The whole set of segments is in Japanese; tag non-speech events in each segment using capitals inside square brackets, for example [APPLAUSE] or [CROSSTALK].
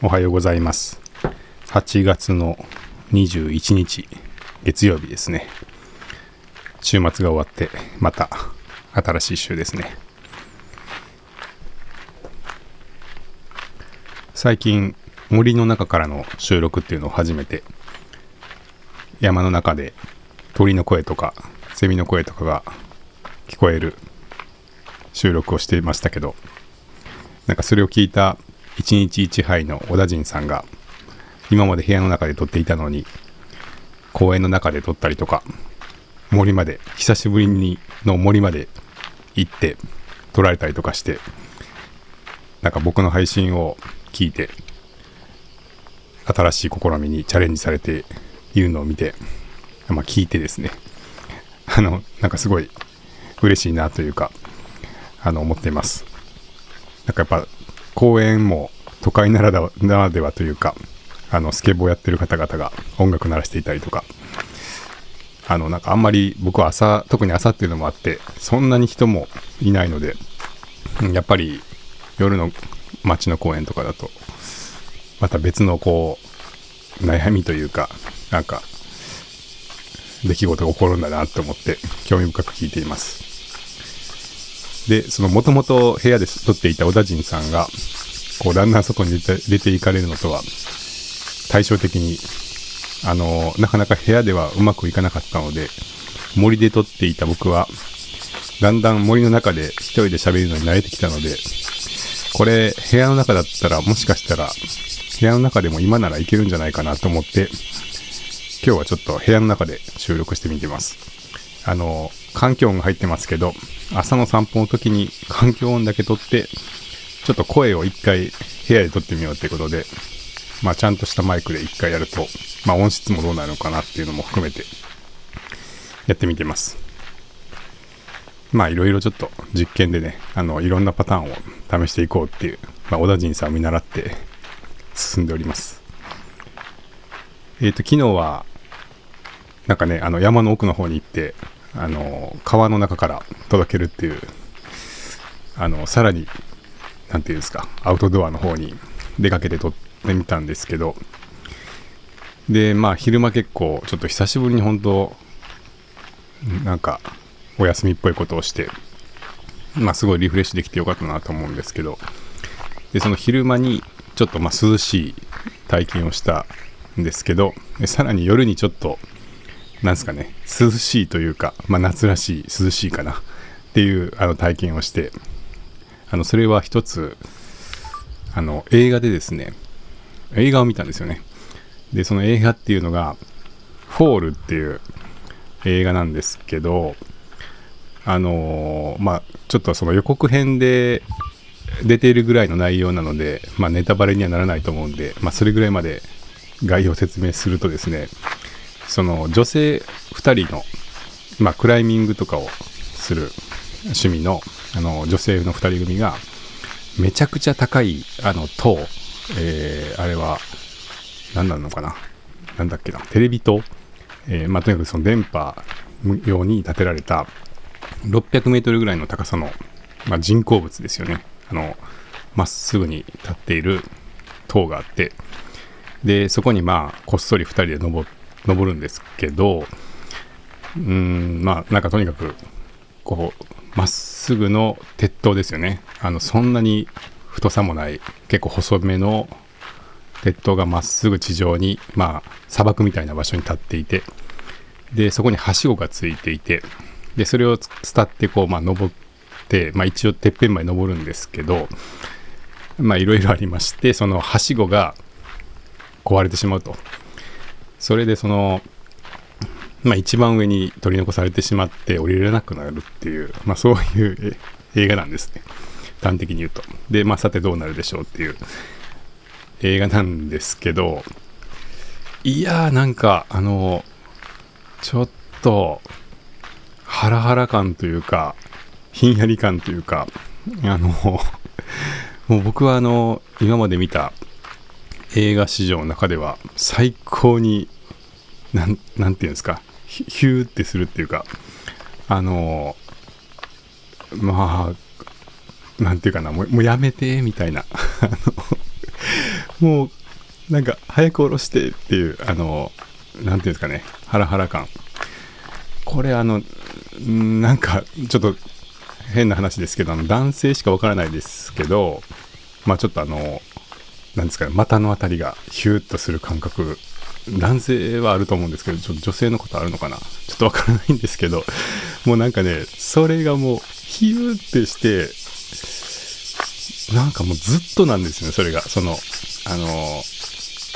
おはようございます。8月の21日、月曜日ですね。週末が終わって、また新しい週ですね。最近、森の中からの収録っていうのを初めて、山の中で鳥の声とか、セミの声とかが聞こえる収録をしていましたけど、なんかそれを聞いた一日一杯の小田陣さんが今まで部屋の中で撮っていたのに公園の中で撮ったりとか森まで久しぶりにの森まで行って撮られたりとかしてなんか僕の配信を聞いて新しい試みにチャレンジされているのを見てまあ聞いてですね。あのなんかすごい嬉しいなというかあの思っています。なんかやっぱ公園も都会ならではならではというかあのスケボーやってる方々が音楽鳴らしていたりとか。あのなんかあんまり僕は朝特に朝っていうのもあってそんなに人もいないのでやっぱり夜の街の公園とかだとまた別のこう悩みというかなんか出来事が起こるんだなと思って興味深く聞いています。で、そのもともと部屋で撮っていた小田陣さんが、こう、だんだん外に出て出ていかれるのとは、対照的に、あの、なかなか部屋ではうまくいかなかったので、森で撮っていた僕は、だんだん森の中で一人で喋るのに慣れてきたので、これ、部屋の中だったら、もしかしたら、部屋の中でも今ならいけるんじゃないかなと思って、今日はちょっと部屋の中で収録してみてます。あの、環境音が入ってますけど、朝の散歩の時に環境音だけ撮って、ちょっと声を一回部屋で撮ってみようってことで、まあちゃんとしたマイクで一回やると、まあ音質もどうなるのかなっていうのも含めてやってみてます。まあいろいろちょっと実験でね、あの、いろんなパターンを試していこうっていう、まあ小田陣さんを見習って進んでおります。えっ、と、昨日は、なんかね、あの山の奥の方に行って、あの川の中から届けるっていう、あのさらに、なんていうんですか、アウトドアの方に出かけて撮ってみたんですけど、で、まあ、昼間結構、ちょっと久しぶりに本当、なんか、お休みっぽいことをして、まあ、すごいリフレッシュできてよかったなと思うんですけど、で、その昼間に、ちょっとまあ涼しい体験をしたんですけど、さらに夜にちょっと、なんですかね、涼しいというか、まあ、夏らしい、涼しいかなっていうあの体験をして、あのそれは一つ、あの映画でですね、映画を見たんですよね。で、その映画っていうのが、フォールっていう映画なんですけど、あのーまあ、ちょっとその予告編で出ているぐらいの内容なので、まあ、ネタバレにはならないと思うんで、まあ、それぐらいまで概要を説明するとですね、その女性2人の、まあ、クライミングとかをする趣味のあの女性の2人組がめちゃくちゃ高いあの塔、えーあれは何なのかな？なんだっけな？テレビ塔、えーまあ、とにかくその電波用に建てられた600メートルぐらいの高さの、まあ、人工物ですよね。あのまっすぐに立っている塔があって。でそこにまあこっそり2人で登っ登るんですけどうんまあなんかとにかくこうまっすぐの鉄塔ですよね。あのそんなに太さもない結構細めの鉄塔がまっすぐ地上にまあ砂漠みたいな場所に立っていてでそこにはしごがついていてでそれを伝ってこうまあ登ってまあ一応てっぺんまで登るんですけどまあいろいろありましてそのはしごが壊れてしまうと。それでその、まあ、一番上に取り残されてしまって降りれなくなるっていう、まあ、そういう [LAUGHS] 映画なんですね。端的に言うと。で、まあ、さてどうなるでしょうっていう。映画なんですけどいやーなんかあのちょっとハラハラ感というかひんやり感というかあのもう僕はあの今まで見た映画史上の中では最高になんなんていうんですかヒューってするっていうかあのまあなんていうかなもうもうやめてみたいな。[LAUGHS] もうなんか早く下ろしてっていうあの何ていうんですかねハラハラ感。これあのなんかちょっと変な話ですけどあの男性しかわからないですけどまあちょっとあのなんですか股の辺りがヒューッとする感覚。男性はあると思うんですけど女性のことあるのかな？ちょっとわからないんですけど。もうなんかねそれがもうヒューってしてなんかもうずっとなんですねそれが。そのあの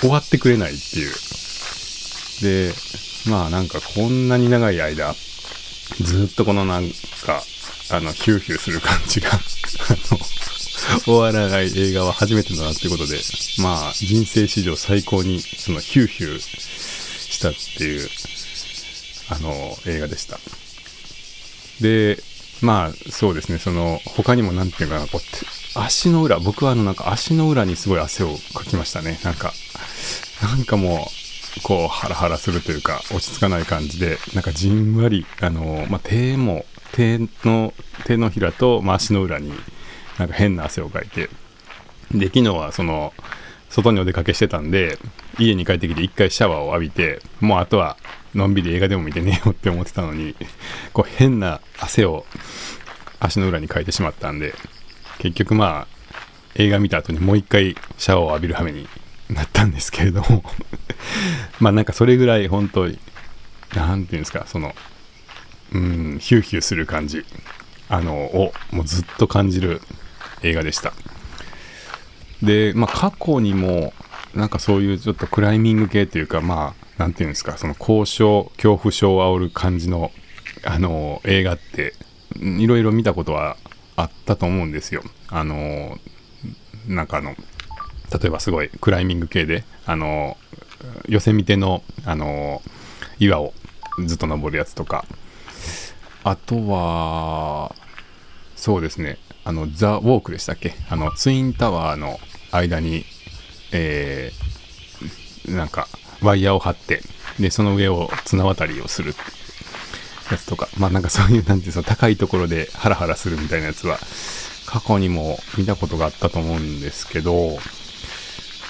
終わってくれないっていう。でまあなんかこんなに長い間ずっとこのなんかあのヒューヒューする感じがあの終わらない映画は初めてだなってことでまあ人生史上最高にそのヒューヒューしたっていうあの映画でした。でまあそうですね。その他にも何ていうかなこう足の裏僕はあのなんか足の裏にすごい汗をかきましたね。なんかなんかもうこうハラハラするというか落ち着かない感じでなんかじんわりあの、まあ、手も手の手のひらと、まあ、足の裏になんか変な汗をかいて。で昨日はその外にお出かけしてたんで家に帰ってきて一回シャワーを浴びてもうあとはのんびり映画でも見て寝よって思ってたのにこう変な汗を足の裏にかいてしまったんで結局まあ映画見た後にもう一回シャワーを浴びる羽目になったんですけれども [LAUGHS] まあなんかそれぐらい本当に何て言うんですかそのうんヒューヒューする感じあのをもうずっと感じる映画でした。でまあ過去にもなんかそういうちょっとクライミング系というかまあ何て言うんですかその交渉恐怖症を煽る感じのあの映画っていろいろ見たことはあったと思うんですよ。あのなんかあの例えばすごいクライミング系であの寄せ見てのあの岩をずっと登るやつとか。あとはそうですね。あのザ・ウォークでしたっけ？あのツインタワーの間にえー、なんかワイヤーを張ってでその上を綱渡りをするやつとか。まあなんかそういうなんていうの高いところでハラハラするみたいなやつは過去にも見たことがあったと思うんですけど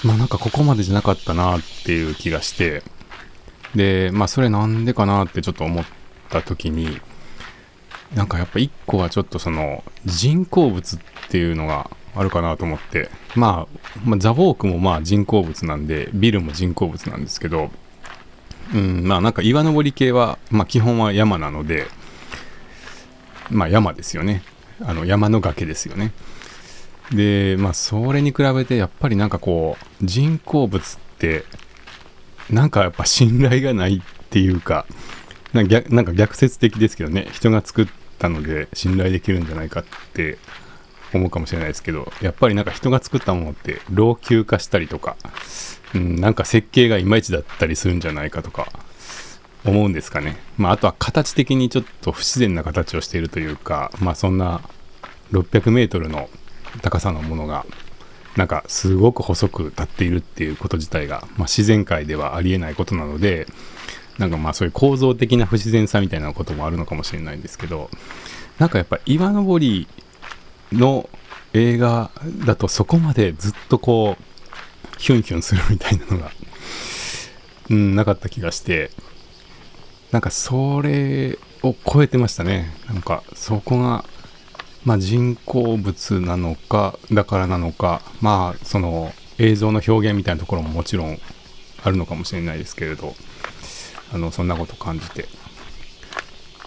まあなんかここまでじゃなかったなっていう気がして、で、まあそれなんでかなってちょっと思った時に、なんかやっぱ一個はちょっとその人工物っていうのがあるかなと思って、まあ、まあ、ザ・ウォークもまあ人工物なんで、ビルも人工物なんですけど、うん、まあなんか岩登り系は、まあ基本は山なので、まあ山ですよね。あの山の崖ですよね。でまあそれに比べてやっぱりなんかこう人工物ってなんかやっぱ信頼がないっていうかなんか逆説的ですけどね人が作っったので信頼できるんじゃないかって思うかもしれないですけどやっぱりなんか人が作ったものって老朽化したりとか、うん、なんか設計がいまいちだったりするんじゃないかとか思うんですかね。まあ、あとは形的にちょっと不自然な形をしているというか、まあそんな600メートルの高さのものがなんかすごく細く立っているっていうこと自体が、まあ、自然界ではありえないことなのでなんかまあそういう構造的な不自然さみたいなこともあるのかもしれないんですけどなんかやっぱ岩登りの映画だとそこまでずっとこうヒュンヒュンするみたいなのが、うん、なかった気がしてなんかそれを超えてましたね。なんかそこがまあ、人工物なのかだからなのかまあその映像の表現みたいなところももちろんあるのかもしれないですけれど。あのそんなこと感じて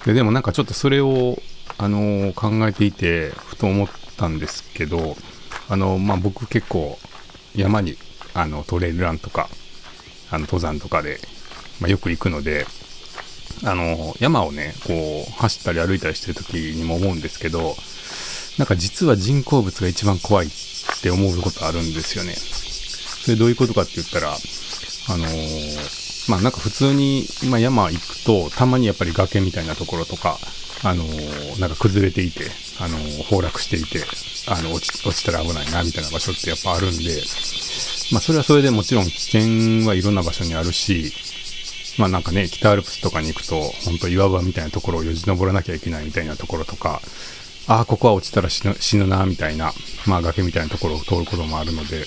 ででもなんかちょっとそれをあの考えていてふと思ったんですけどあの、まあ、僕結構山にあのトレイルランとかあの登山とかで、まあ、よく行くのであの山をねこう走ったり歩いたりしてる時にも思うんですけどなんか実は人工物が一番怖いって思うことあるんですよね。それどういうことかって言ったら、あのー、まあなんか普通に、まあ、山行くと、たまにやっぱり崖みたいなところとか、あのー、なんか崩れていて、あのー、崩落していて、あの、落ち、落ちたら危ないな、みたいな場所ってやっぱあるんで、まあそれはそれでもちろん危険はいろんな場所にあるし、まあなんかね、北アルプスとかに行くと、本当岩場みたいなところをよじ登らなきゃいけないみたいなところとか、ああ、ここは落ちたら死ぬ死ぬな、みたいな、まあ崖みたいなところを通ることもあるので、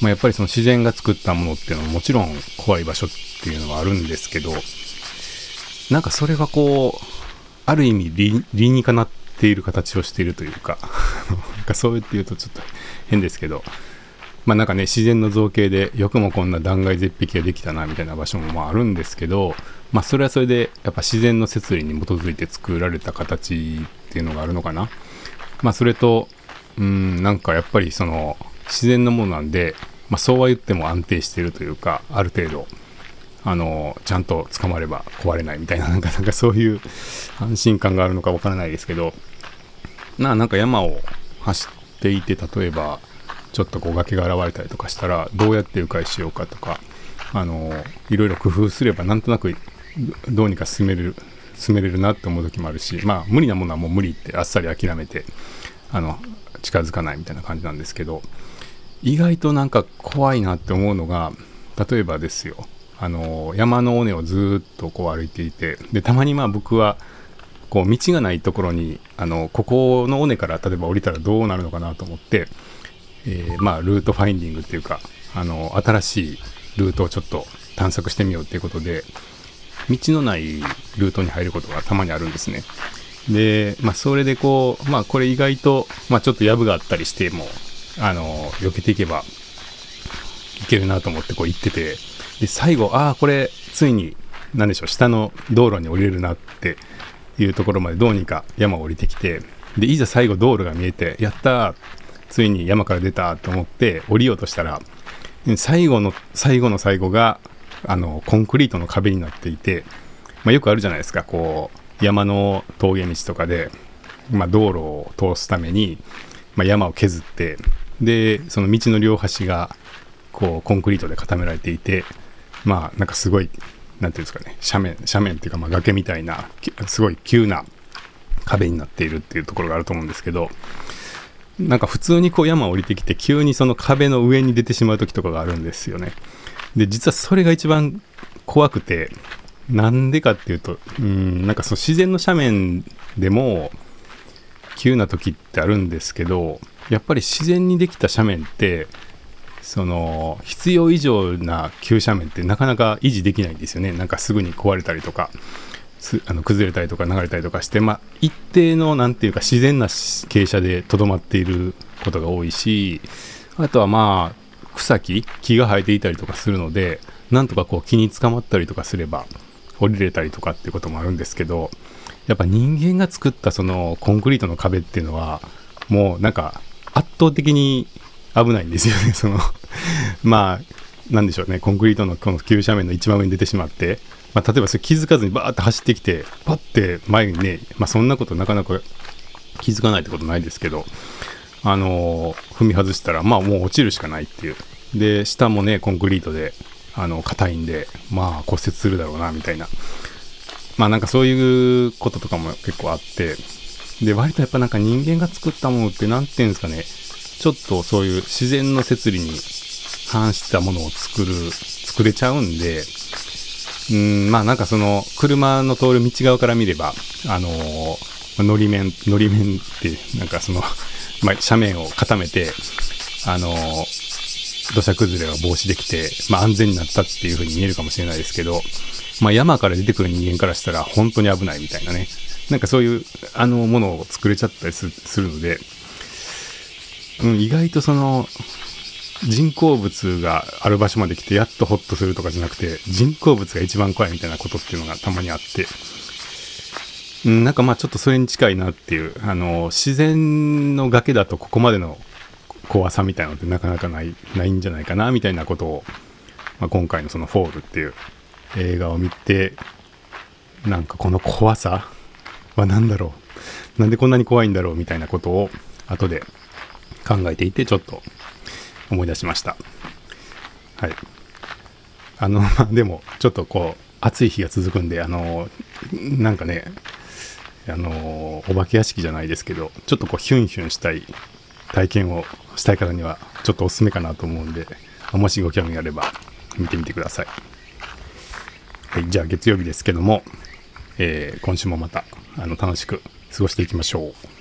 まあ、やっぱりその自然が作ったものっていうのはもちろん怖い場所っていうのはあるんですけど、なんかそれがこう、ある意味理理にかなっている形をしているというか、[LAUGHS] なんかそう言って言うとちょっと変ですけど、まあなんかね、自然の造形でよくもこんな断崖絶壁ができたなみたいな場所もまああるんですけど、まあそれはそれでやっぱ自然の摂理に基づいて作られた形っていうのがあるのかな。まあそれと、うん、なんかやっぱりその自然のものなんで、まあそうは言っても安定してるというか、ある程度、あの、ちゃんと捕まれば壊れないみたいな、なんかなんかそういう安心感があるのかわからないですけど、な、なんか山を走っていて、例えば、ちょっとこう崖が現れたりとかしたらどうやって迂回しようかとかあのいろいろ工夫すればなんとなくどうにか進める進めれるなって思う時もあるしまあ無理なものはもう無理ってあっさり諦めてあの近づかないみたいな感じなんですけど意外となんか怖いなって思うのが例えばですよあの山の尾根をずっとこう歩いていてでたまにまあ僕はこう道がないところにあのここの尾根から例えば降りたらどうなるのかなと思ってえー、まあ、ルートファインディングっていうか、あの、新しいルートをちょっと探索してみようっていうことで、道のないルートに入ることがたまにあるんですね。で、まあ、それでこう、まあ、これ意外と、まあ、ちょっと藪があったりしても、あの、避けていけばいけるなと思ってこう行ってて、で、最後、ああ、これ、ついに、何でしょう、下の道路に降りれるなっていうところまでどうにか山を降りてきて、で、いざ最後道路が見えて、やったーついに山から出たと思って降りようとしたら最後の最後の最後があのコンクリートの壁になっていて、まあ、よくあるじゃないですかこう山の峠道とかで、まあ、道路を通すために、まあ、山を削ってでその道の両端がこうコンクリートで固められていてまあなんかすごい何ていうんですかね斜面斜面っていうかまあ崖みたいなすごい急な壁になっているっていうところがあると思うんですけどなんか普通にこう山を降りてきて急にその壁の上に出てしまう時とかがあるんですよね。で、実はそれが一番怖くて、なんでかっていうと、うん、なんかその自然の斜面でも急な時ってあるんですけど、やっぱり自然にできた斜面って、その必要以上な急斜面ってなかなか維持できないんですよね。なんかすぐに壊れたりとか。あの崩れたりとか流れたりとかして、まあ、一定の何ていうか自然な傾斜でとどまっていることが多いしあとはまあ草木木が生えていたりとかするのでなんとかこう木に捕まったりとかすれば降りれたりとかっていうこともあるんですけどやっぱ人間が作ったそのコンクリートの壁っていうのはもうなんか圧倒的に危ないんですよね。[LAUGHS] そのまあなんでしょうね。コンクリートのこの急斜面の一番上に出てしまってまあ、例えばそれ気づかずにバーって走ってきてパッて前にね、まあ、そんなことなかなか気づかないってことないですけど、あのー、踏み外したらまあもう落ちるしかないっていう。で下もねコンクリートであの硬いんでまあ骨折するだろうなみたいな。まあなんかそういうこととかも結構あって。で割とやっぱなんか人間が作ったものって何て言うんですかね。ちょっとそういう自然の摂理に反したものを作る作れちゃうんで。うん、まあなんかその、車の通る道側から見れば、あのー、のり面、のり面って、なんかその、まあ、斜面を固めて、あのー、土砂崩れが防止できて、まあ安全になったっていう風に見えるかもしれないですけど、まあ山から出てくる人間からしたら本当に危ないみたいなね。なんかそういう、あの、ものを作れちゃったりするので、うん、意外とその、人工物がある場所まで来てやっとホッとするとかじゃなくて人工物が一番怖いみたいなことっていうのがたまにあってうんなんかまあちょっとそれに近いなっていうあの自然の崖だとここまでの怖さみたいなのってなかなかないないんじゃないかなみたいなことを、まあ、今回のその「フォール」っていう映画を見てなんかこの怖さは何だろう？なんでこんなに怖いんだろうみたいなことを後で考えていてちょっと思い出しました。はい。あの、[LAUGHS] まあ、でも、ちょっとこう、暑い日が続くんで、あの、なんかね、あの、お化け屋敷じゃないですけど、ちょっとこう、ヒュンヒュンしたい体験をしたい方には、ちょっとおすすめかなと思うんで、もしご興味あれば、見てみてください。はい、じゃあ月曜日ですけども、えー、今週もまた、あの、楽しく過ごしていきましょう。